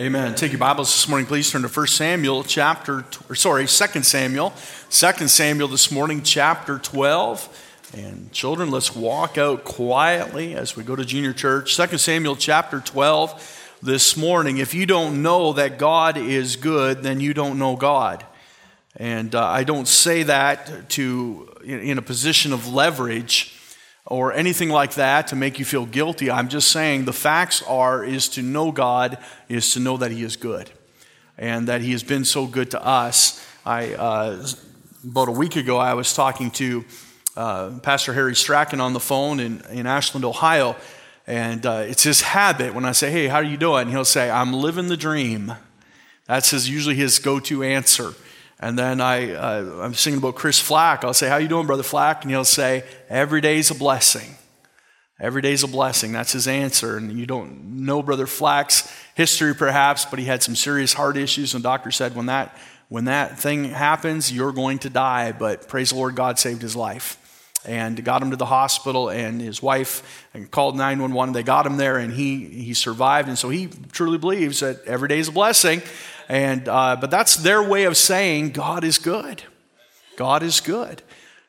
Amen. Take your Bibles this morning, please. Turn to 1 Samuel chapter, or sorry, 2 Samuel. 2 Samuel this morning, chapter 12. And children, let's walk out quietly as we go to junior church. 2 Samuel chapter 12 this morning. If you don't know that God is good, then you don't know God. And uh, I don't say that to in a position of leverage or anything like that to make you feel guilty. I'm just saying the facts are is to know God is to know that He is good and that He has been so good to us. I uh, about a week ago I was talking to uh, Pastor Harry Strachan on the phone in, in Ashland, Ohio, and uh, it's his habit when I say, "Hey, how are you doing?" He'll say, "I'm living the dream." That's his usually his go-to answer. And then I, uh, I'm singing about Chris Flack. I'll say, How you doing, Brother Flack? And he'll say, Every day's a blessing. Every day's a blessing. That's his answer. And you don't know Brother Flack's history, perhaps, but he had some serious heart issues. And the doctor said, when that, when that thing happens, you're going to die. But praise the Lord, God saved his life. And got him to the hospital, and his wife called 911. They got him there, and he, he survived. And so he truly believes that every day is a blessing. And, uh, but that's their way of saying God is good. God is good.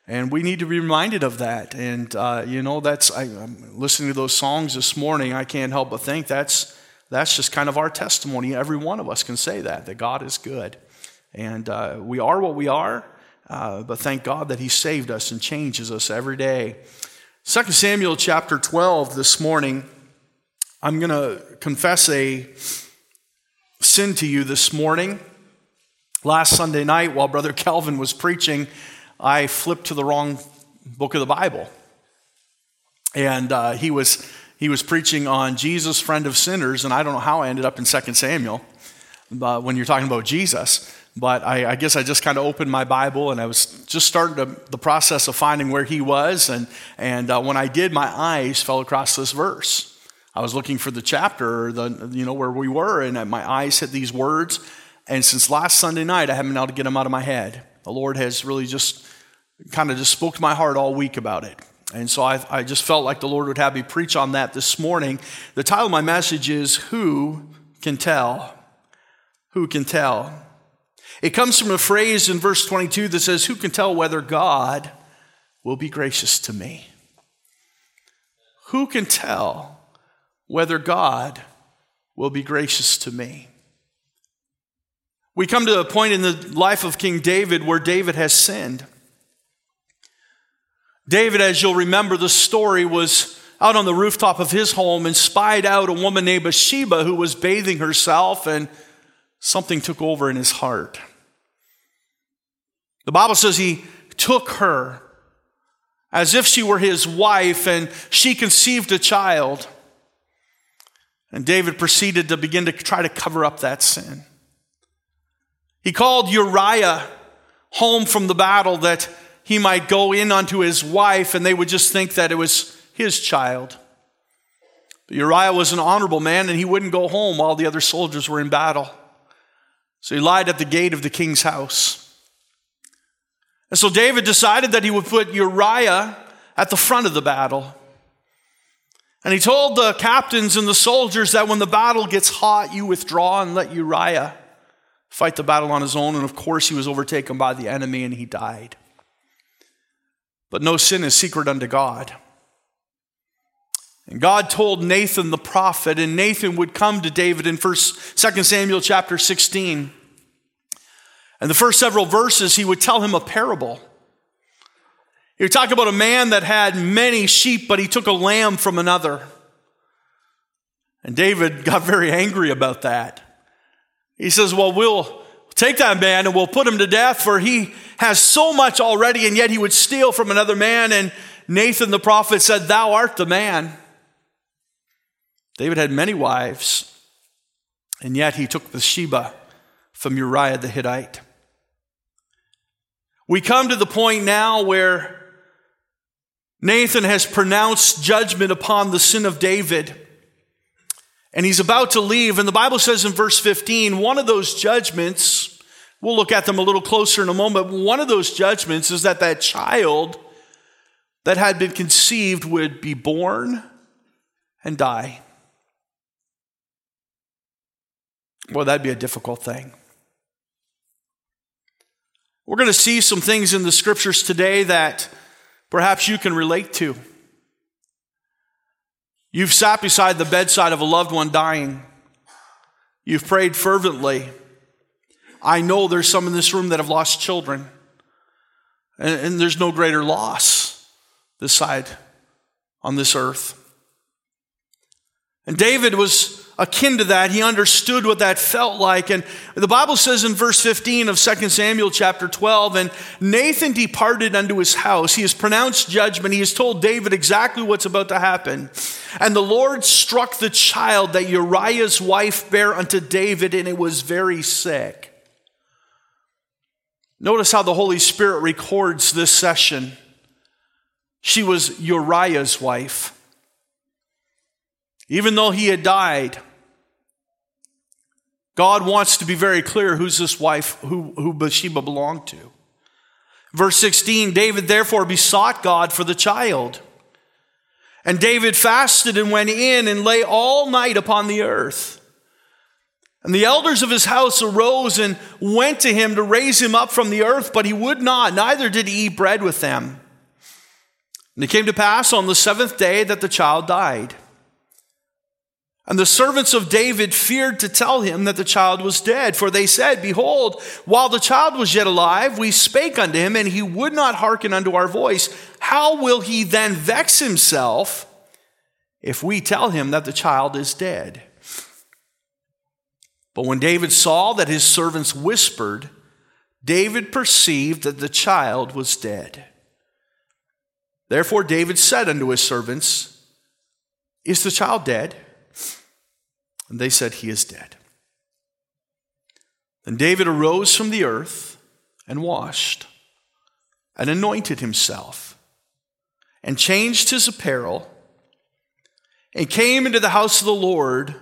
And we need to be reminded of that. And, uh, you know, that's, I, am listening to those songs this morning, I can't help but think that's, that's just kind of our testimony. Every one of us can say that, that God is good. And uh, we are what we are, uh, but thank God that He saved us and changes us every day. 2 Samuel chapter 12 this morning, I'm going to confess a sin to you this morning. Last Sunday night, while Brother Calvin was preaching, I flipped to the wrong book of the Bible. And uh, he, was, he was preaching on Jesus, friend of sinners, and I don't know how I ended up in 2 Samuel uh, when you're talking about Jesus. But I, I guess I just kind of opened my Bible and I was just starting to, the process of finding where he was. And, and uh, when I did, my eyes fell across this verse. I was looking for the chapter, the, you know, where we were, and my eyes hit these words. And since last Sunday night, I haven't been able to get them out of my head. The Lord has really just kind of just spoke to my heart all week about it. And so I, I just felt like the Lord would have me preach on that this morning. The title of my message is Who Can Tell? Who Can Tell? It comes from a phrase in verse 22 that says, Who can tell whether God will be gracious to me? Who can tell whether God will be gracious to me. We come to a point in the life of King David where David has sinned. David, as you'll remember the story, was out on the rooftop of his home and spied out a woman named Bathsheba who was bathing herself, and something took over in his heart. The Bible says he took her as if she were his wife, and she conceived a child. And David proceeded to begin to try to cover up that sin. He called Uriah home from the battle that he might go in unto his wife and they would just think that it was his child. But Uriah was an honorable man and he wouldn't go home while the other soldiers were in battle. So he lied at the gate of the king's house. And so David decided that he would put Uriah at the front of the battle. And he told the captains and the soldiers that when the battle gets hot, you withdraw and let Uriah fight the battle on his own. And of course, he was overtaken by the enemy and he died. But no sin is secret unto God. And God told Nathan the prophet, and Nathan would come to David in first, 2 Samuel chapter 16. And the first several verses, he would tell him a parable. You talk about a man that had many sheep, but he took a lamb from another. And David got very angry about that. He says, Well, we'll take that man and we'll put him to death, for he has so much already, and yet he would steal from another man. And Nathan the prophet said, Thou art the man. David had many wives, and yet he took Bathsheba from Uriah the Hittite. We come to the point now where Nathan has pronounced judgment upon the sin of David. And he's about to leave. And the Bible says in verse 15, one of those judgments, we'll look at them a little closer in a moment. One of those judgments is that that child that had been conceived would be born and die. Well, that'd be a difficult thing. We're going to see some things in the scriptures today that perhaps you can relate to. You've sat beside the bedside of a loved one dying. You've prayed fervently. I know there's some in this room that have lost children, and, and there's no greater loss this side on this earth. And David was akin to that. He understood what that felt like. And the Bible says in verse 15 of 2 Samuel chapter 12, and Nathan departed unto his house. He has pronounced judgment. He has told David exactly what's about to happen. And the Lord struck the child that Uriah's wife bare unto David, and it was very sick. Notice how the Holy Spirit records this session. She was Uriah's wife. Even though he had died, God wants to be very clear who's this wife, who, who Bathsheba belonged to. Verse 16 David therefore besought God for the child. And David fasted and went in and lay all night upon the earth. And the elders of his house arose and went to him to raise him up from the earth, but he would not, neither did he eat bread with them. And it came to pass on the seventh day that the child died. And the servants of David feared to tell him that the child was dead, for they said, Behold, while the child was yet alive, we spake unto him, and he would not hearken unto our voice. How will he then vex himself if we tell him that the child is dead? But when David saw that his servants whispered, David perceived that the child was dead. Therefore David said unto his servants, Is the child dead? And they said, He is dead. Then David arose from the earth and washed and anointed himself and changed his apparel and came into the house of the Lord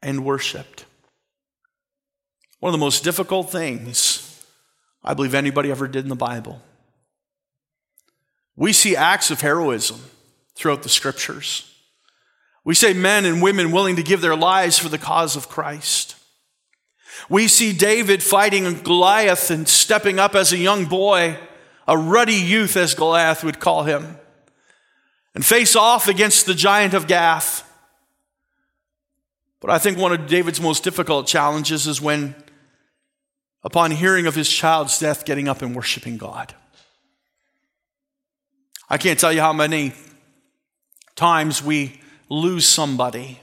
and worshiped. One of the most difficult things I believe anybody ever did in the Bible. We see acts of heroism throughout the scriptures. We say men and women willing to give their lives for the cause of Christ. We see David fighting Goliath and stepping up as a young boy, a ruddy youth, as Goliath would call him, and face off against the giant of Gath. But I think one of David's most difficult challenges is when, upon hearing of his child's death, getting up and worshiping God. I can't tell you how many times we lose somebody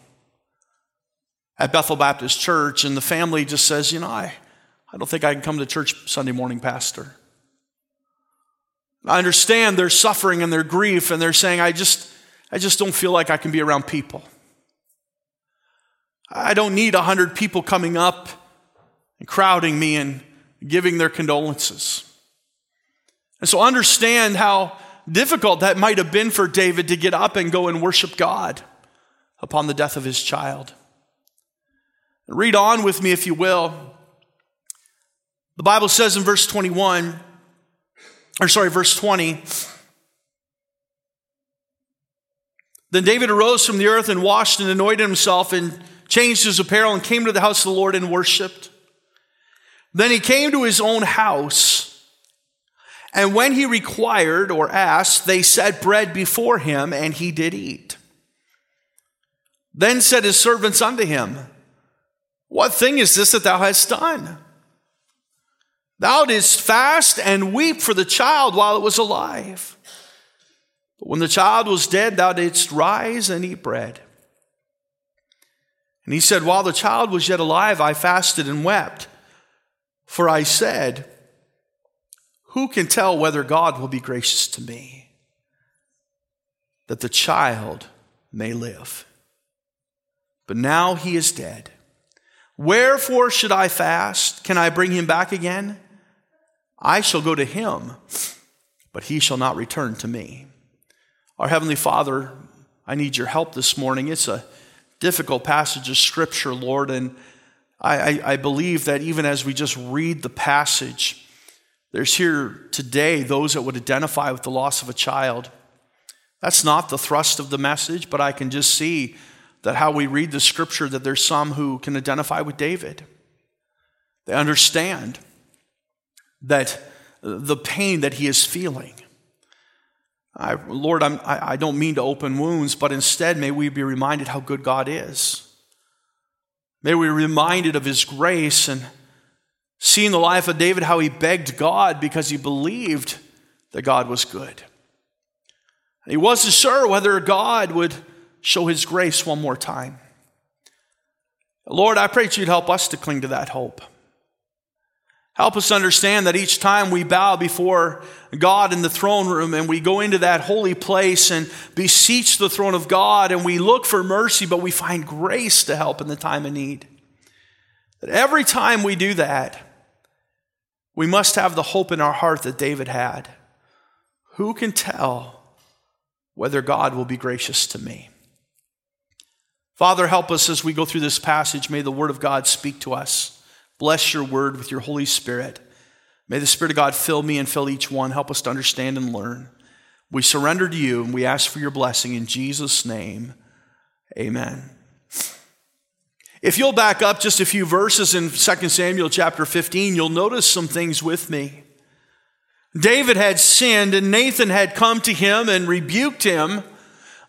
at Bethel Baptist Church, and the family just says, You know, I, I don't think I can come to church Sunday morning, Pastor. I understand their suffering and their grief, and they're saying, I just, I just don't feel like I can be around people. I don't need a hundred people coming up and crowding me and giving their condolences. And so understand how difficult that might have been for David to get up and go and worship God upon the death of his child. Read on with me, if you will. The Bible says in verse 21, or sorry, verse 20, Then David arose from the earth and washed and anointed himself and changed his apparel and came to the house of the Lord and worshiped. Then he came to his own house. And when he required or asked, they set bread before him, and he did eat. Then said his servants unto him, What thing is this that thou hast done? Thou didst fast and weep for the child while it was alive. But when the child was dead, thou didst rise and eat bread. And he said, While the child was yet alive, I fasted and wept. For I said, Who can tell whether God will be gracious to me, that the child may live? But now he is dead. Wherefore should I fast? Can I bring him back again? I shall go to him, but he shall not return to me. Our Heavenly Father, I need your help this morning. It's a difficult passage of Scripture, Lord, and I, I, I believe that even as we just read the passage, there's here today those that would identify with the loss of a child. That's not the thrust of the message, but I can just see that how we read the scripture that there's some who can identify with David. They understand that the pain that he is feeling. I, Lord, I'm, I, I don't mean to open wounds, but instead may we be reminded how good God is. May we be reminded of his grace and seeing the life of David, how he begged God because he believed that God was good. He wasn't sure whether God would show his grace one more time. Lord, I pray that you'd help us to cling to that hope. Help us understand that each time we bow before God in the throne room and we go into that holy place and beseech the throne of God and we look for mercy, but we find grace to help in the time of need. That every time we do that, we must have the hope in our heart that David had. Who can tell whether God will be gracious to me? Father, help us as we go through this passage. May the word of God speak to us. Bless your word with your Holy Spirit. May the Spirit of God fill me and fill each one. Help us to understand and learn. We surrender to you and we ask for your blessing in Jesus' name. Amen. If you'll back up just a few verses in 2 Samuel chapter 15, you'll notice some things with me. David had sinned, and Nathan had come to him and rebuked him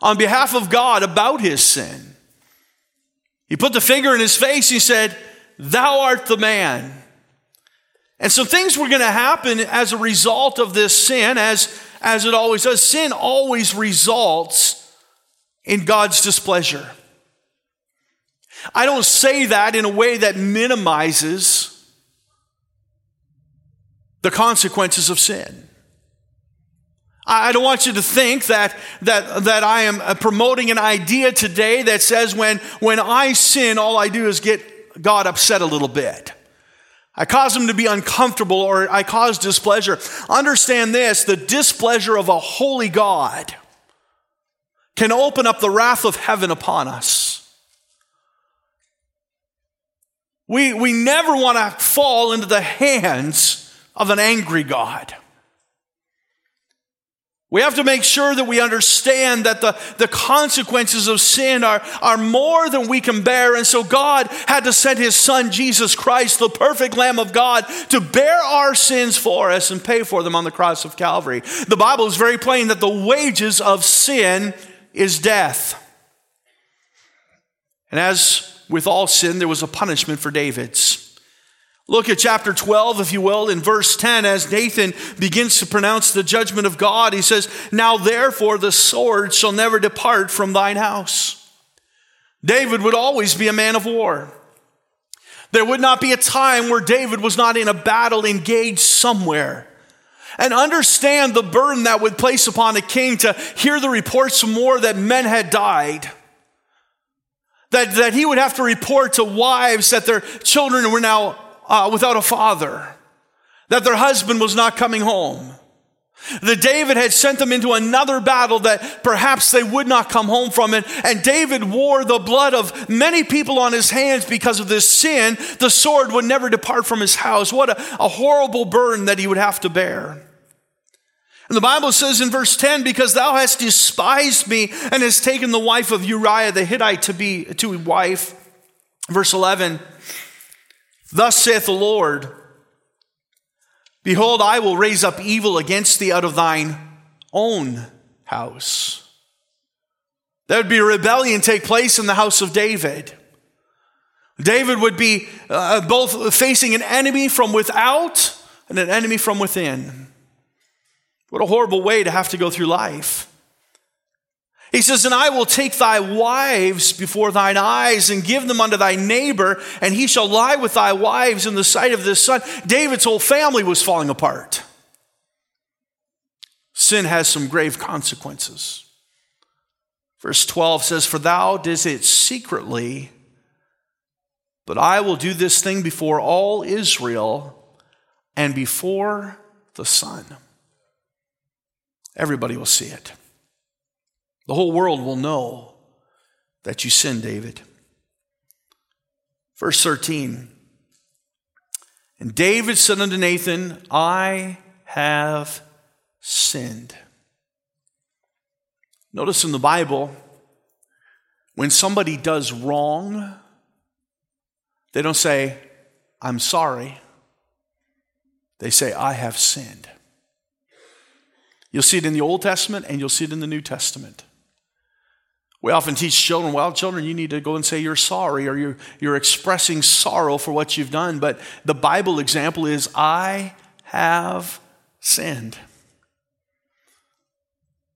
on behalf of God about his sin. He put the finger in his face. He said, Thou art the man. And so things were going to happen as a result of this sin, as, as it always does. Sin always results in God's displeasure. I don't say that in a way that minimizes the consequences of sin. I don't want you to think that, that, that I am uh, promoting an idea today that says when, when I sin, all I do is get God upset a little bit. I cause him to be uncomfortable or I cause displeasure. Understand this the displeasure of a holy God can open up the wrath of heaven upon us. We, we never want to fall into the hands of an angry God. We have to make sure that we understand that the, the consequences of sin are, are more than we can bear. And so God had to send his son, Jesus Christ, the perfect Lamb of God, to bear our sins for us and pay for them on the cross of Calvary. The Bible is very plain that the wages of sin is death. And as with all sin, there was a punishment for David's. Look at chapter 12, if you will, in verse 10, as Nathan begins to pronounce the judgment of God. He says, Now therefore the sword shall never depart from thine house. David would always be a man of war. There would not be a time where David was not in a battle engaged somewhere. And understand the burden that would place upon a king to hear the reports from war that men had died. That, that he would have to report to wives that their children were now uh, without a father, that their husband was not coming home. That David had sent them into another battle that perhaps they would not come home from it. And David wore the blood of many people on his hands because of this sin. The sword would never depart from his house. What a, a horrible burden that he would have to bear. And the Bible says in verse 10, because thou hast despised me and hast taken the wife of Uriah the Hittite to be to wife. Verse 11, Thus saith the Lord Behold, I will raise up evil against thee out of thine own house. There would be a rebellion take place in the house of David. David would be uh, both facing an enemy from without and an enemy from within. What a horrible way to have to go through life. He says, And I will take thy wives before thine eyes and give them unto thy neighbor, and he shall lie with thy wives in the sight of this sun. David's whole family was falling apart. Sin has some grave consequences. Verse 12 says, For thou didst it secretly, but I will do this thing before all Israel and before the sun. Everybody will see it. The whole world will know that you sinned, David. Verse 13. And David said unto Nathan, I have sinned. Notice in the Bible, When somebody does wrong, they don't say, I'm sorry. They say, I have sinned. You'll see it in the Old Testament and you'll see it in the New Testament. We often teach children, well, children, you need to go and say you're sorry or you're, you're expressing sorrow for what you've done. But the Bible example is, I have sinned.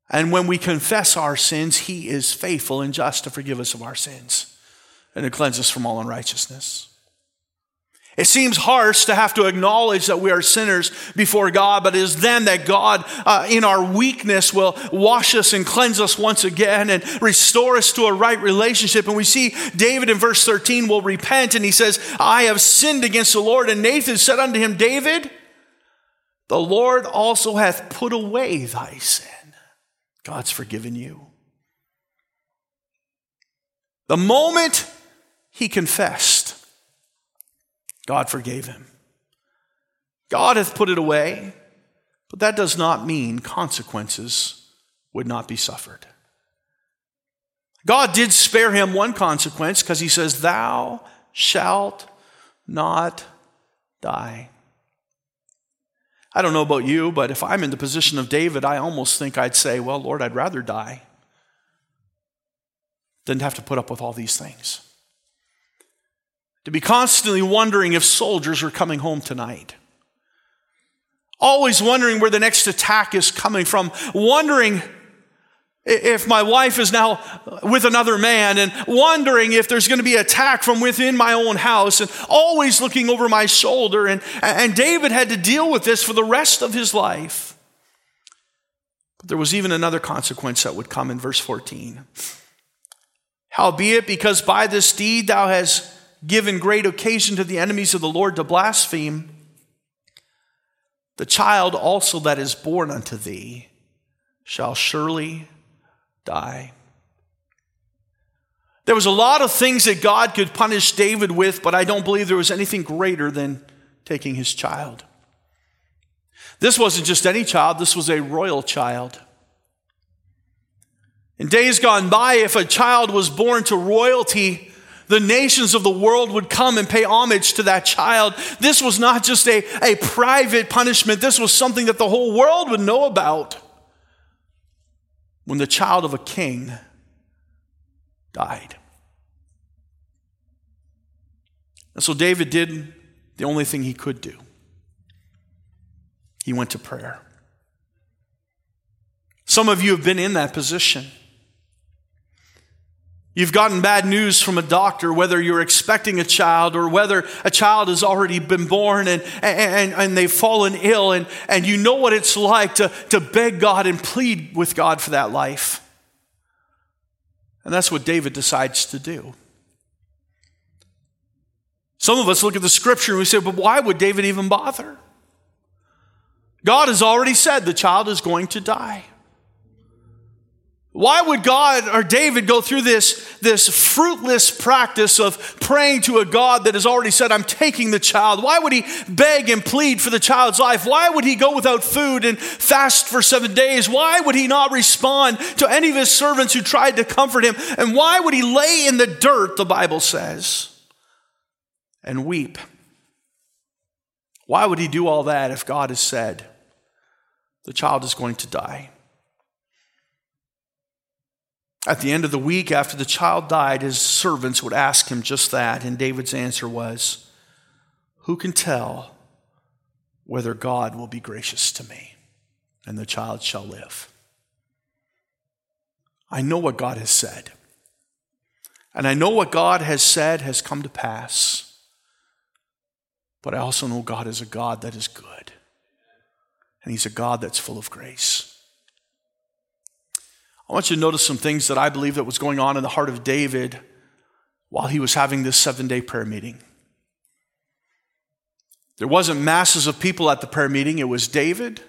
And when we confess our sins, He is faithful and just to forgive us of our sins and to cleanse us from all unrighteousness. It seems harsh to have to acknowledge that we are sinners before God, but it is then that God, uh, in our weakness, will wash us and cleanse us once again and restore us to a right relationship. And we see David in verse 13 will repent and he says, I have sinned against the Lord. And Nathan said unto him, David, the Lord also hath put away thy sin. God's forgiven you. The moment he confessed, God forgave him. God hath put it away, but that does not mean consequences would not be suffered. God did spare him one consequence because he says, Thou shalt not die. I don't know about you, but if I'm in the position of David, I almost think I'd say, Well, Lord, I'd rather die than have to put up with all these things. To be constantly wondering if soldiers are coming home tonight. Always wondering where the next attack is coming from. Wondering if my wife is now with another man and wondering if there's going to be attack from within my own house and always looking over my shoulder. And, and David had to deal with this for the rest of his life. But there was even another consequence that would come in verse 14. Howbeit, because by this deed thou hast given great occasion to the enemies of the Lord to blaspheme, the child also that is born unto thee shall surely die. There was a lot of things that God could punish David with, but I don't believe there was anything greater than taking his child. This wasn't just any child, this was a royal child. In days gone by, if a child was born to royalty, the nations of the world would come and pay homage to that child. This was not just a, a private punishment, this was something that the whole world would know about when the child of a king died. And so David did the only thing he could do he went to prayer. Some of you have been in that position. You've gotten bad news from a doctor, whether you're expecting a child or whether a child has already been born and, and, and they've fallen ill, and, and you know what it's like to, to beg God and plead with God for that life. And that's what David decides to do. Some of us look at the scripture and we say, but why would David even bother? God has already said the child is going to die. Why would God or David go through this, this fruitless practice of praying to a God that has already said, I'm taking the child? Why would he beg and plead for the child's life? Why would he go without food and fast for seven days? Why would he not respond to any of his servants who tried to comfort him? And why would he lay in the dirt, the Bible says, and weep? Why would he do all that if God has said the child is going to die? At the end of the week, after the child died, his servants would ask him just that, and David's answer was, Who can tell whether God will be gracious to me? And the child shall live. I know what God has said. And I know what God has said has come to pass. But I also know God is a God that is good. And He's a God that's full of grace. I want you to notice some things that I believe that was going on in the heart of David while he was having this seven day prayer meeting. There wasn't masses of people at the prayer meeting, it was David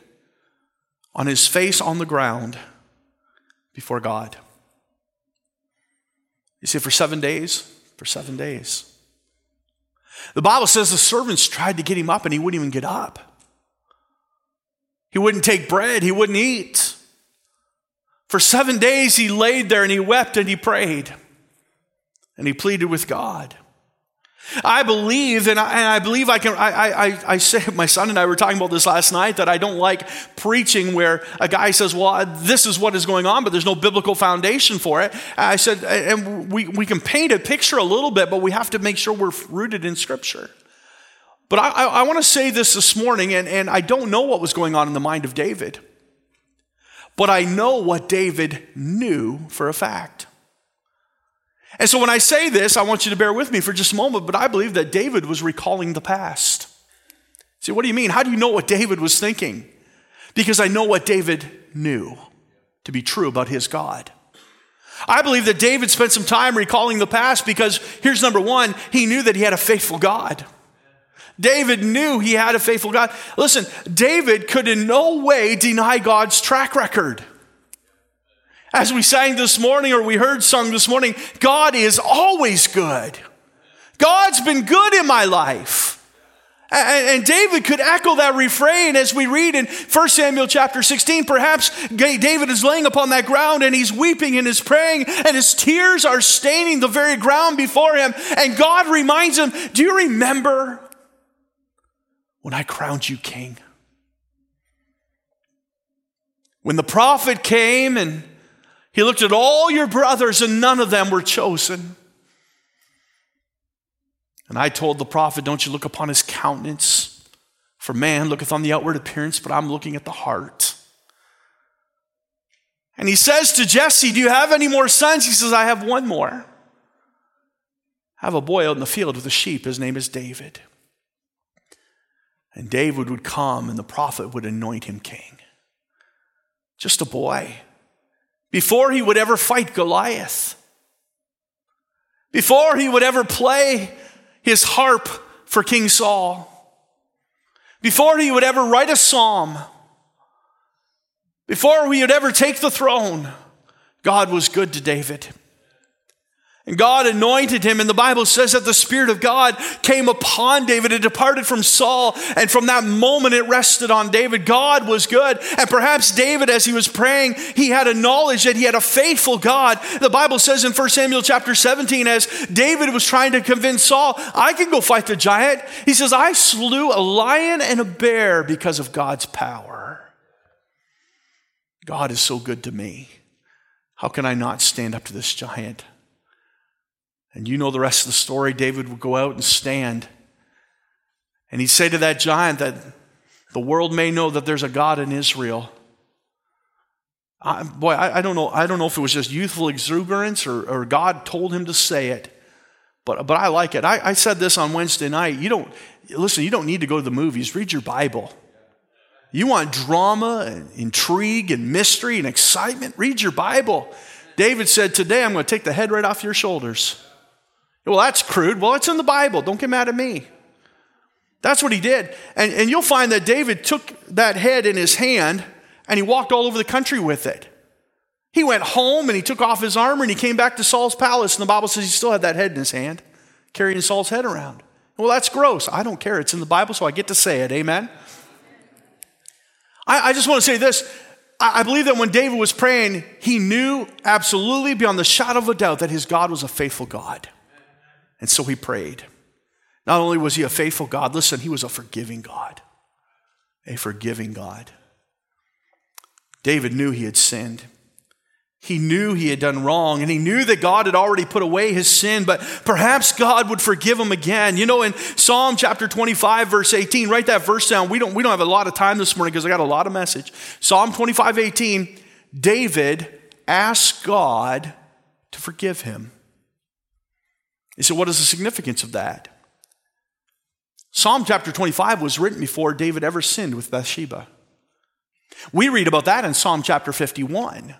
on his face on the ground before God. You see, for seven days, for seven days. The Bible says the servants tried to get him up and he wouldn't even get up. He wouldn't take bread, he wouldn't eat. For seven days he laid there and he wept and he prayed. and he pleaded with God. I believe, and I, and I believe I can. I, I, I say, my son and I were talking about this last night that I don't like preaching where a guy says, Well, this is what is going on, but there's no biblical foundation for it. I said, and we, we can paint a picture a little bit, but we have to make sure we're rooted in Scripture. But I, I, I want to say this this morning, and, and I don't know what was going on in the mind of David, but I know what David knew for a fact. And so when I say this, I want you to bear with me for just a moment, but I believe that David was recalling the past. See, what do you mean? How do you know what David was thinking? Because I know what David knew to be true about his God. I believe that David spent some time recalling the past because here's number one, he knew that he had a faithful God. David knew he had a faithful God. Listen, David could in no way deny God's track record. As we sang this morning, or we heard sung this morning, God is always good. God's been good in my life. And, David could echo that refrain as we read in 1 Samuel chapter 16. Perhaps David is laying upon that ground and he's weeping and is praying, and his tears are staining the very ground before him. And God reminds him, Do you remember when I crowned you king? When the prophet came and he looked at all your brothers, and none of them were chosen. And I told the prophet, Don't you look upon his countenance, for man looketh on the outward appearance, but I'm looking at the heart. And he says to Jesse, Do you have any more sons? He says, I have one more. I have a boy out in the field with the sheep. His name is David. And David would come, and the prophet would anoint him king. Just a boy. Before he would ever fight Goliath, before he would ever play his harp for King Saul, before he would ever write a psalm, before he would ever take the throne, God was good to David. And God anointed him, and the Bible says that the Spirit of God came upon David. It departed from Saul, and from that moment it rested on David. God was good. And perhaps David, as he was praying, he had a knowledge that he had a faithful God. The Bible says in 1 Samuel chapter 17, as David was trying to convince Saul, I can go fight the giant. He says, I slew a lion and a bear because of God's power. God is so good to me. How can I not stand up to this giant? And you know the rest of the story. David would go out and stand. And he'd say to that giant that the world may know that there's a God in Israel. I, boy, I, I, don't know. I don't know if it was just youthful exuberance or, or God told him to say it, but, but I like it. I, I said this on Wednesday night. You don't listen. You don't need to go to the movies. Read your Bible. You want drama and intrigue and mystery and excitement? Read your Bible. David said, Today I'm going to take the head right off your shoulders. Well, that's crude. Well, it's in the Bible. Don't get mad at me. That's what he did. And, and you'll find that David took that head in his hand and he walked all over the country with it. He went home and he took off his armor and he came back to Saul's palace. And the Bible says he still had that head in his hand, carrying Saul's head around. Well, that's gross. I don't care. It's in the Bible, so I get to say it. Amen. I, I just want to say this. I, I believe that when David was praying, he knew absolutely beyond the shadow of a doubt that his God was a faithful God. And so he prayed. Not only was he a faithful God, listen, he was a forgiving God. A forgiving God. David knew he had sinned. He knew he had done wrong and he knew that God had already put away his sin, but perhaps God would forgive him again. You know, in Psalm chapter 25, verse 18, write that verse down. We don't, we don't have a lot of time this morning because I got a lot of message. Psalm 25, 18, David asked God to forgive him. You say, what is the significance of that? Psalm chapter 25 was written before David ever sinned with Bathsheba. We read about that in Psalm chapter 51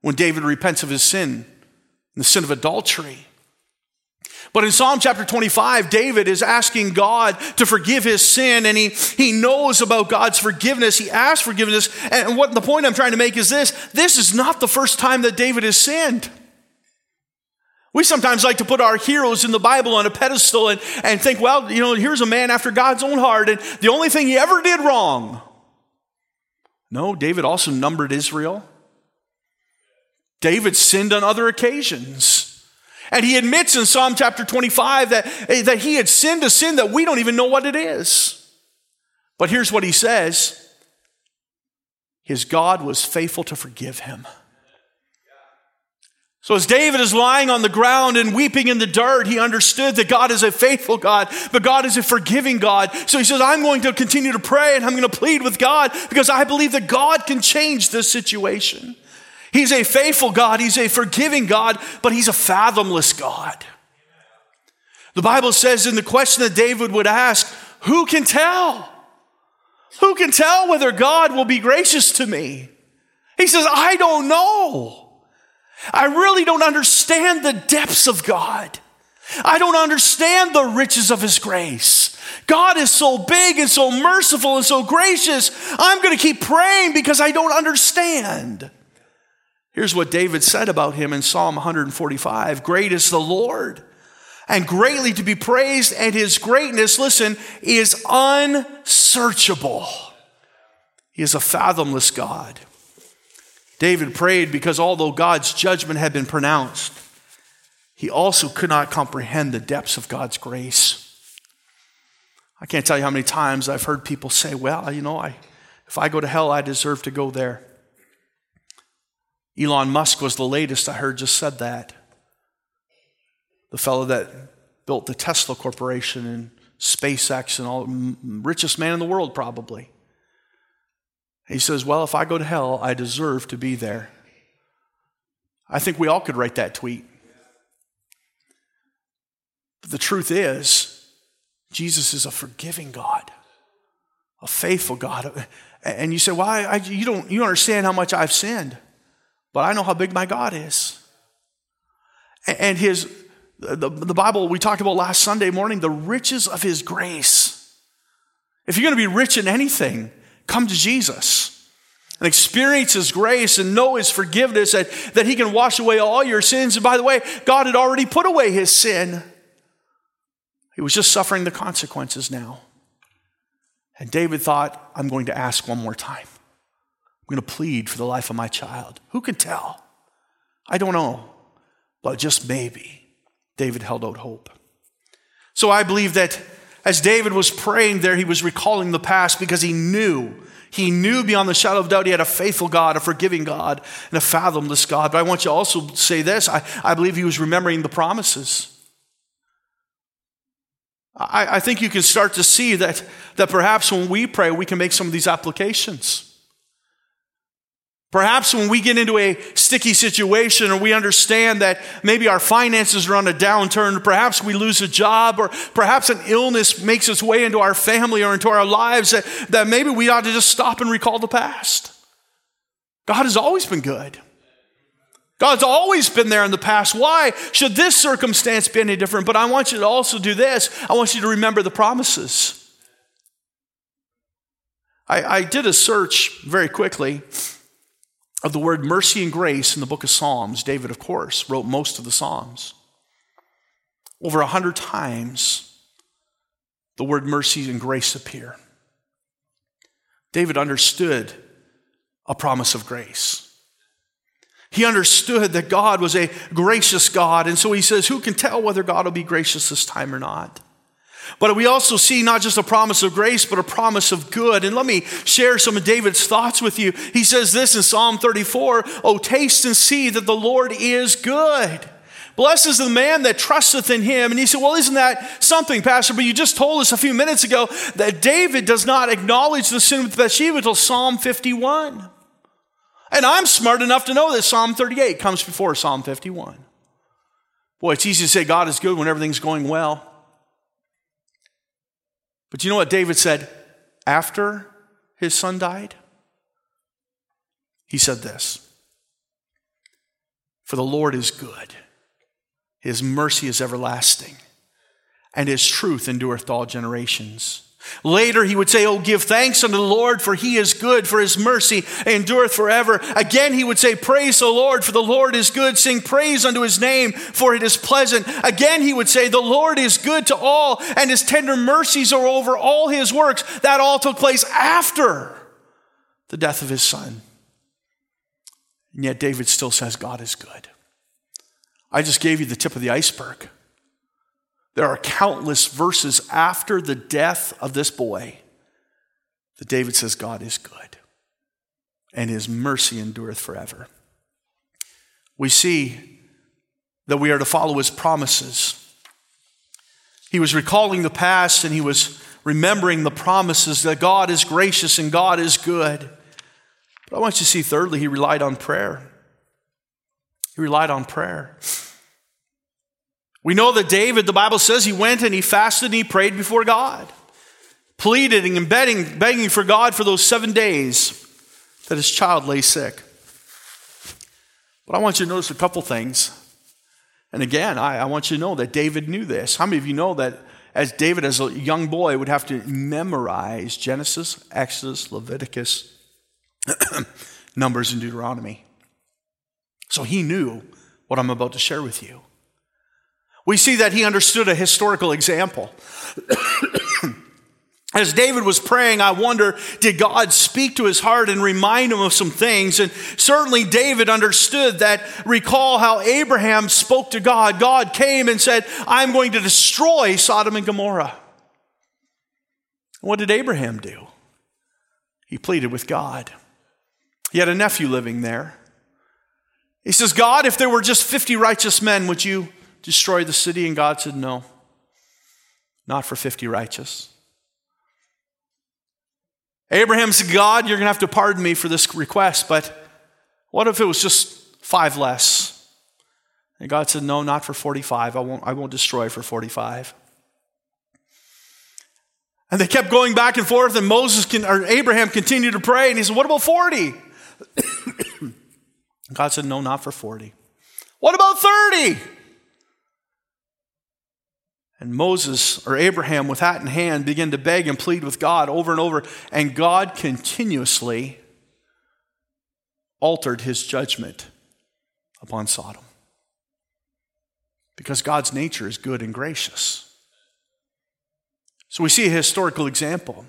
when David repents of his sin, the sin of adultery. But in Psalm chapter 25, David is asking God to forgive his sin, and he, he knows about God's forgiveness. He asks forgiveness. And what the point I'm trying to make is this this is not the first time that David has sinned. We sometimes like to put our heroes in the Bible on a pedestal and, and think, well, you know, here's a man after God's own heart, and the only thing he ever did wrong. No, David also numbered Israel. David sinned on other occasions. And he admits in Psalm chapter 25 that, eh, that he had sinned a sin that we don't even know what it is. But here's what he says his God was faithful to forgive him. So, as David is lying on the ground and weeping in the dirt, he understood that God is a faithful God, but God is a forgiving God. So he says, I'm going to continue to pray and I'm going to plead with God because I believe that God can change this situation. He's a faithful God, He's a forgiving God, but He's a fathomless God. The Bible says in the question that David would ask, Who can tell? Who can tell whether God will be gracious to me? He says, I don't know. I really don't understand the depths of God. I don't understand the riches of His grace. God is so big and so merciful and so gracious. I'm going to keep praying because I don't understand. Here's what David said about him in Psalm 145 Great is the Lord, and greatly to be praised, and his greatness, listen, is unsearchable. He is a fathomless God. David prayed because although God's judgment had been pronounced, he also could not comprehend the depths of God's grace. I can't tell you how many times I've heard people say, Well, you know, I, if I go to hell, I deserve to go there. Elon Musk was the latest I heard just said that. The fellow that built the Tesla Corporation and SpaceX and all, richest man in the world probably. He says, Well, if I go to hell, I deserve to be there. I think we all could write that tweet. But the truth is, Jesus is a forgiving God, a faithful God. And you say, Well, I, you, don't, you understand how much I've sinned but I know how big my God is. And his, the, the Bible we talked about last Sunday morning, the riches of his grace. If you're going to be rich in anything, come to Jesus and experience his grace and know his forgiveness, that, that he can wash away all your sins. And by the way, God had already put away his sin. He was just suffering the consequences now. And David thought, I'm going to ask one more time. I'm going to plead for the life of my child. Who can tell? I don't know. But just maybe David held out hope. So I believe that as David was praying there, he was recalling the past because he knew. He knew beyond the shadow of doubt he had a faithful God, a forgiving God, and a fathomless God. But I want you to also say this I, I believe he was remembering the promises. I, I think you can start to see that, that perhaps when we pray, we can make some of these applications. Perhaps when we get into a sticky situation or we understand that maybe our finances are on a downturn, perhaps we lose a job, or perhaps an illness makes its way into our family or into our lives, that, that maybe we ought to just stop and recall the past. God has always been good. God's always been there in the past. Why should this circumstance be any different? But I want you to also do this I want you to remember the promises. I, I did a search very quickly of the word mercy and grace in the book of Psalms. David, of course, wrote most of the Psalms. Over a hundred times, the word mercy and grace appear. David understood a promise of grace. He understood that God was a gracious God, and so he says, Who can tell whether God will be gracious this time or not? But we also see not just a promise of grace, but a promise of good. And let me share some of David's thoughts with you. He says this in Psalm 34 Oh, taste and see that the Lord is good. Blessed is the man that trusteth in him. And he said, Well, isn't that something, Pastor? But you just told us a few minutes ago that David does not acknowledge the sin with Bathsheba until Psalm 51. And I'm smart enough to know that Psalm 38 comes before Psalm 51. Boy, it's easy to say God is good when everything's going well. But you know what David said after his son died? He said this For the Lord is good, his mercy is everlasting, and his truth endureth all generations. Later, he would say, Oh, give thanks unto the Lord, for he is good, for his mercy endureth forever. Again, he would say, Praise the Lord, for the Lord is good. Sing praise unto his name, for it is pleasant. Again, he would say, The Lord is good to all, and his tender mercies are over all his works. That all took place after the death of his son. And yet, David still says, God is good. I just gave you the tip of the iceberg. There are countless verses after the death of this boy that David says God is good and his mercy endureth forever. We see that we are to follow his promises. He was recalling the past and he was remembering the promises that God is gracious and God is good. But I want you to see, thirdly, he relied on prayer. He relied on prayer. We know that David, the Bible says, he went and he fasted and he prayed before God, pleading and begging, begging for God for those seven days that his child lay sick. But I want you to notice a couple things. And again, I, I want you to know that David knew this. How many of you know that as David, as a young boy, would have to memorize Genesis, Exodus, Leviticus, Numbers, and Deuteronomy? So he knew what I'm about to share with you. We see that he understood a historical example. As David was praying, I wonder, did God speak to his heart and remind him of some things? And certainly David understood that. Recall how Abraham spoke to God. God came and said, I'm going to destroy Sodom and Gomorrah. What did Abraham do? He pleaded with God. He had a nephew living there. He says, God, if there were just 50 righteous men, would you destroy the city? And God said, No, not for 50 righteous. Abraham said, God, you're going to have to pardon me for this request, but what if it was just five less? And God said, No, not for 45. I won't, I won't destroy for 45. And they kept going back and forth, and Moses can, or Abraham continued to pray, and he said, What about 40? God said, No, not for 40. What about 30? And Moses or Abraham, with hat in hand, began to beg and plead with God over and over. And God continuously altered his judgment upon Sodom. Because God's nature is good and gracious. So we see a historical example.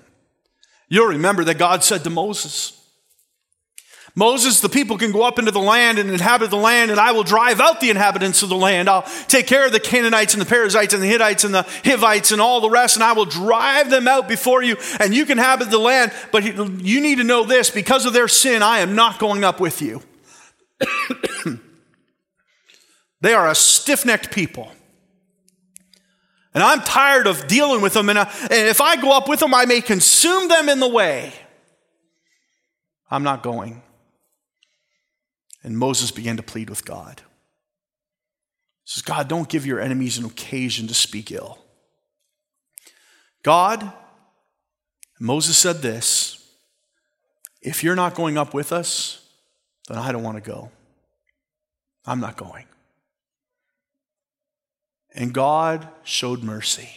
You'll remember that God said to Moses, Moses, the people can go up into the land and inhabit the land, and I will drive out the inhabitants of the land. I'll take care of the Canaanites and the Perizzites and the Hittites and the Hivites and all the rest, and I will drive them out before you, and you can inhabit the land. But you need to know this because of their sin, I am not going up with you. they are a stiff necked people. And I'm tired of dealing with them, and, uh, and if I go up with them, I may consume them in the way. I'm not going. And Moses began to plead with God. He says, God, don't give your enemies an occasion to speak ill. God, Moses said this if you're not going up with us, then I don't want to go. I'm not going. And God showed mercy.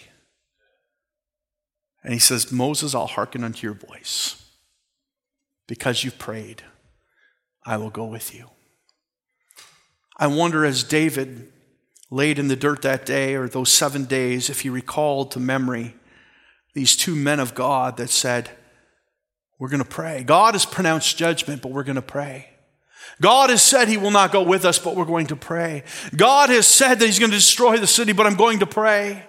And he says, Moses, I'll hearken unto your voice. Because you've prayed, I will go with you. I wonder as David laid in the dirt that day or those seven days, if he recalled to memory these two men of God that said, We're going to pray. God has pronounced judgment, but we're going to pray. God has said he will not go with us, but we're going to pray. God has said that he's going to destroy the city, but I'm going to pray.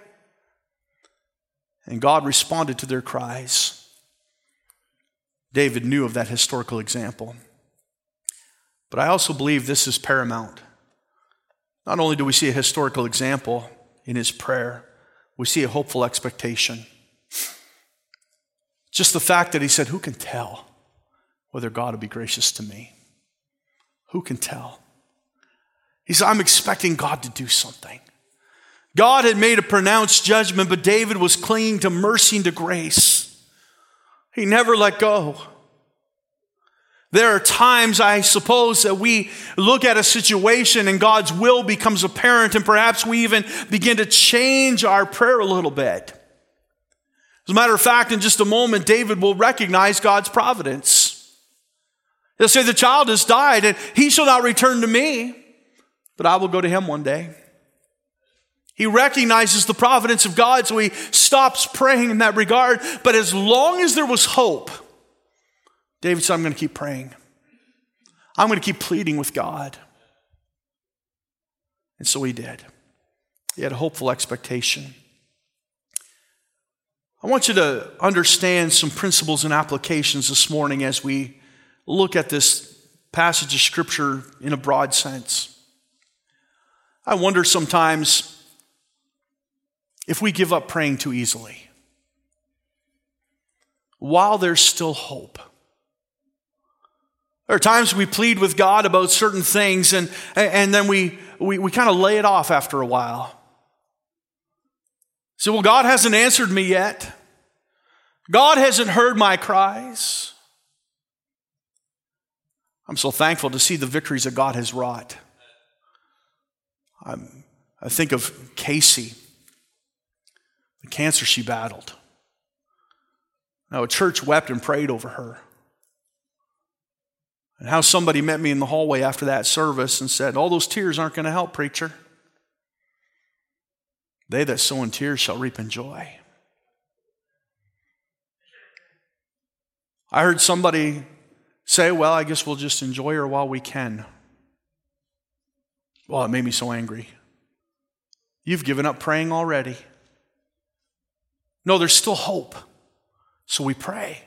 And God responded to their cries. David knew of that historical example. But I also believe this is paramount. Not only do we see a historical example in his prayer, we see a hopeful expectation. Just the fact that he said, Who can tell whether God will be gracious to me? Who can tell? He said, I'm expecting God to do something. God had made a pronounced judgment, but David was clinging to mercy and to grace. He never let go. There are times, I suppose, that we look at a situation and God's will becomes apparent, and perhaps we even begin to change our prayer a little bit. As a matter of fact, in just a moment, David will recognize God's providence. He'll say, The child has died, and he shall not return to me, but I will go to him one day. He recognizes the providence of God, so he stops praying in that regard. But as long as there was hope, David said, I'm going to keep praying. I'm going to keep pleading with God. And so he did. He had a hopeful expectation. I want you to understand some principles and applications this morning as we look at this passage of Scripture in a broad sense. I wonder sometimes if we give up praying too easily while there's still hope. There are times we plead with God about certain things and, and then we, we, we kind of lay it off after a while. So, well, God hasn't answered me yet. God hasn't heard my cries. I'm so thankful to see the victories that God has wrought. I'm, I think of Casey, the cancer she battled. Now, a church wept and prayed over her. And how somebody met me in the hallway after that service and said, All those tears aren't going to help, preacher. They that sow in tears shall reap in joy. I heard somebody say, Well, I guess we'll just enjoy her while we can. Well, it made me so angry. You've given up praying already. No, there's still hope. So we pray.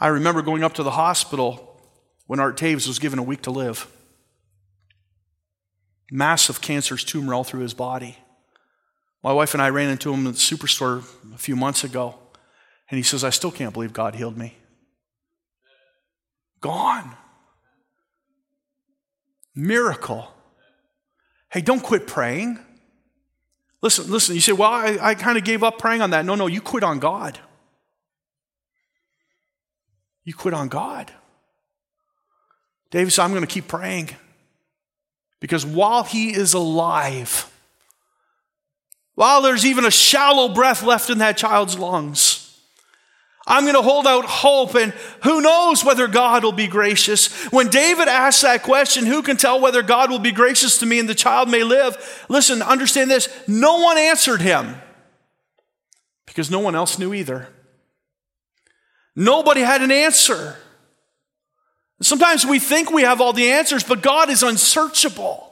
I remember going up to the hospital when Art Taves was given a week to live massive cancerous tumor all through his body. My wife and I ran into him at the superstore a few months ago, and he says, I still can't believe God healed me. Gone. Miracle. Hey, don't quit praying. Listen, listen, you say, well, I, I kind of gave up praying on that. No, no, you quit on God. You quit on God. David said, I'm going to keep praying. Because while he is alive, while there's even a shallow breath left in that child's lungs, I'm going to hold out hope, and who knows whether God will be gracious. When David asked that question, who can tell whether God will be gracious to me and the child may live? Listen, understand this no one answered him because no one else knew either. Nobody had an answer. Sometimes we think we have all the answers, but God is unsearchable.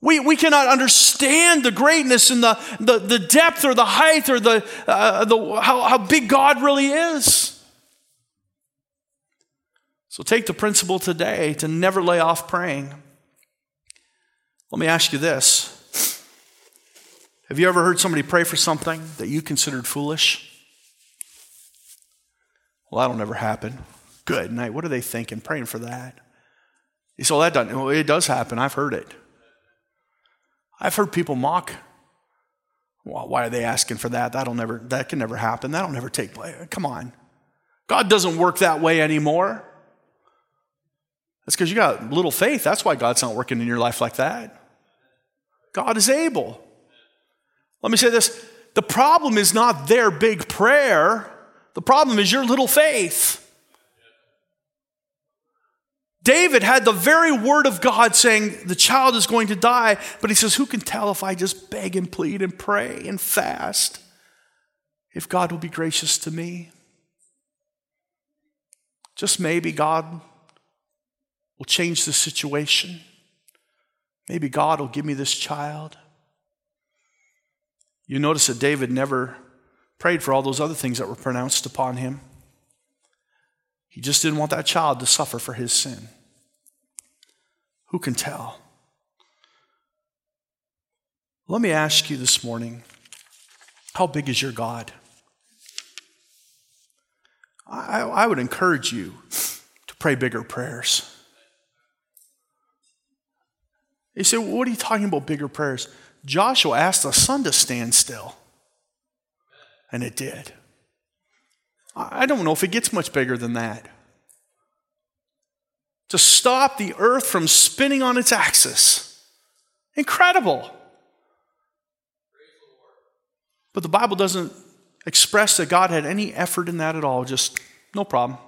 We, we cannot understand the greatness and the, the, the depth or the height or the, uh, the, how, how big God really is. So take the principle today to never lay off praying. Let me ask you this Have you ever heard somebody pray for something that you considered foolish? Well, that'll never happen. Good night. What are they thinking? Praying for that. You say, well, that doesn't, well, it does happen. I've heard it. I've heard people mock. Well, why are they asking for that? That'll never, that can never happen. That'll never take place. Come on. God doesn't work that way anymore. That's because you got little faith. That's why God's not working in your life like that. God is able. Let me say this the problem is not their big prayer, the problem is your little faith. David had the very word of God saying the child is going to die, but he says, Who can tell if I just beg and plead and pray and fast if God will be gracious to me? Just maybe God will change the situation. Maybe God will give me this child. You notice that David never prayed for all those other things that were pronounced upon him. He just didn't want that child to suffer for his sin. Who can tell? Let me ask you this morning how big is your God? I, I would encourage you to pray bigger prayers. You say, well, What are you talking about, bigger prayers? Joshua asked the sun to stand still, and it did. I don't know if it gets much bigger than that to stop the earth from spinning on its axis. Incredible. But the Bible doesn't express that God had any effort in that at all, just no problem.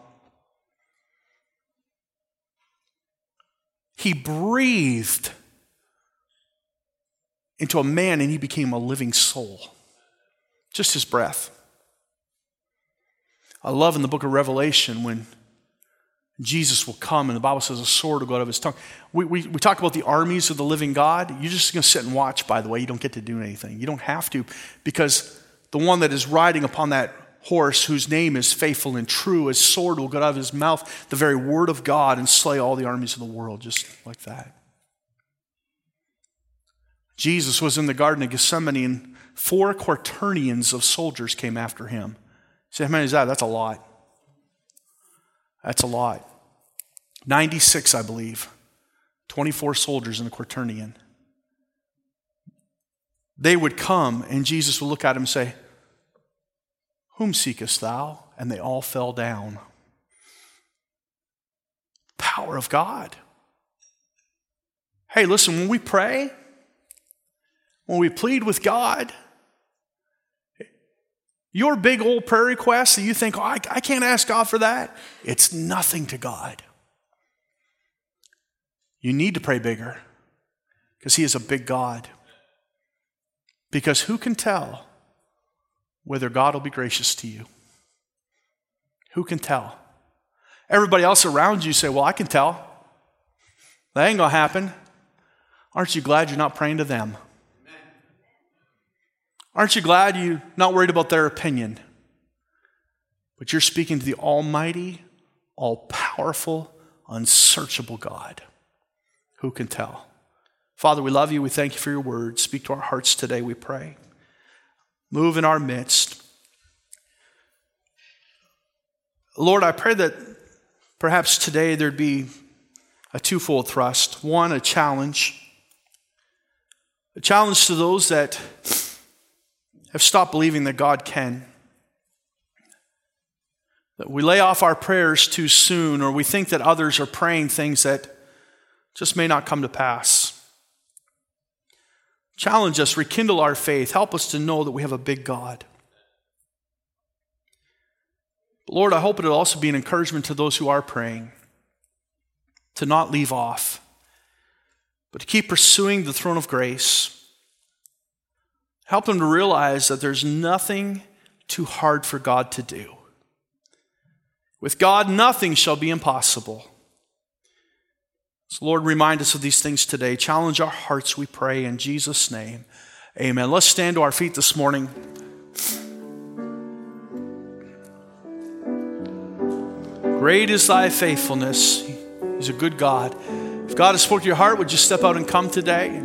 He breathed into a man and he became a living soul. Just his breath. I love in the book of Revelation when Jesus will come, and the Bible says a sword will go out of his tongue. We, we, we talk about the armies of the living God. You're just going to sit and watch, by the way. You don't get to do anything. You don't have to, because the one that is riding upon that horse, whose name is faithful and true, his sword will go out of his mouth, the very word of God, and slay all the armies of the world, just like that. Jesus was in the Garden of Gethsemane, and four quaternions of soldiers came after him. Say, how many is that? That's a lot. That's a lot. 96, I believe. 24 soldiers in a quaternion. They would come, and Jesus would look at him and say, Whom seekest thou? And they all fell down. Power of God. Hey, listen, when we pray, when we plead with God, your big old prayer request that you think, oh, I, I can't ask God for that, it's nothing to God. You need to pray bigger because He is a big God. Because who can tell whether God will be gracious to you? Who can tell? Everybody else around you say, Well, I can tell. That ain't going to happen. Aren't you glad you're not praying to them? Aren't you glad you're not worried about their opinion? But you're speaking to the Almighty, all powerful, unsearchable God. Who can tell? Father, we love you. We thank you for your word. Speak to our hearts today, we pray. Move in our midst. Lord, I pray that perhaps today there'd be a twofold thrust. One, a challenge. A challenge to those that have stopped believing that God can. That we lay off our prayers too soon, or we think that others are praying things that just may not come to pass. Challenge us, rekindle our faith, help us to know that we have a big God. Lord, I hope it'll also be an encouragement to those who are praying to not leave off, but to keep pursuing the throne of grace Help them to realize that there's nothing too hard for God to do. With God, nothing shall be impossible. So, Lord, remind us of these things today. Challenge our hearts, we pray, in Jesus' name. Amen. Let's stand to our feet this morning. Great is thy faithfulness. He's a good God. If God has spoken to your heart, would you step out and come today?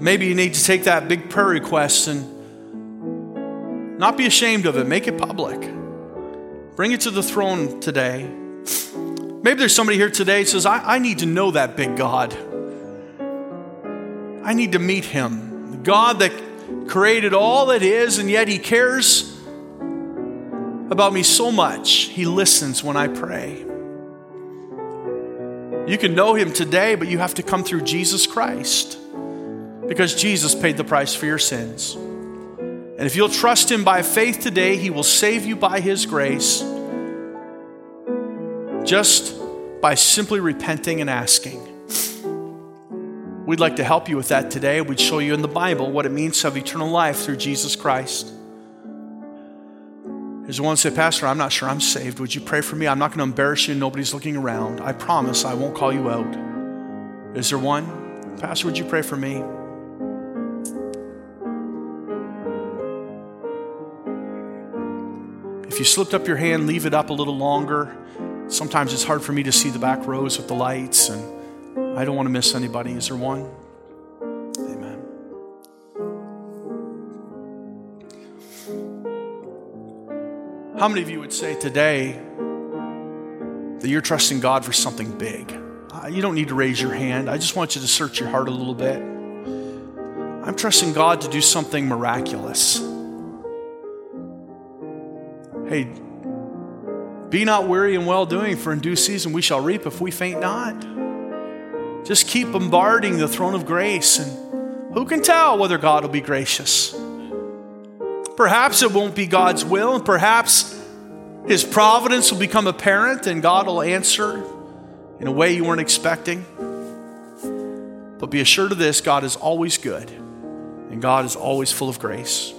Maybe you need to take that big prayer request and not be ashamed of it, make it public. Bring it to the throne today. Maybe there's somebody here today says, I, I need to know that big God. I need to meet him. The God that created all that is, and yet he cares about me so much. He listens when I pray. You can know him today, but you have to come through Jesus Christ because Jesus paid the price for your sins. And if you'll trust Him by faith today, He will save you by His grace just by simply repenting and asking. We'd like to help you with that today. We'd show you in the Bible what it means to have eternal life through Jesus Christ. There's one say, Pastor, I'm not sure I'm saved. Would you pray for me? I'm not going to embarrass you. Nobody's looking around. I promise I won't call you out. Is there one? Pastor, would you pray for me? You slipped up your hand, leave it up a little longer. Sometimes it's hard for me to see the back rows with the lights, and I don't want to miss anybody. Is there one? Amen. How many of you would say today that you're trusting God for something big? Uh, you don't need to raise your hand. I just want you to search your heart a little bit. I'm trusting God to do something miraculous. Hey, be not weary in well doing, for in due season we shall reap if we faint not. Just keep bombarding the throne of grace, and who can tell whether God will be gracious? Perhaps it won't be God's will, and perhaps His providence will become apparent, and God will answer in a way you weren't expecting. But be assured of this God is always good, and God is always full of grace.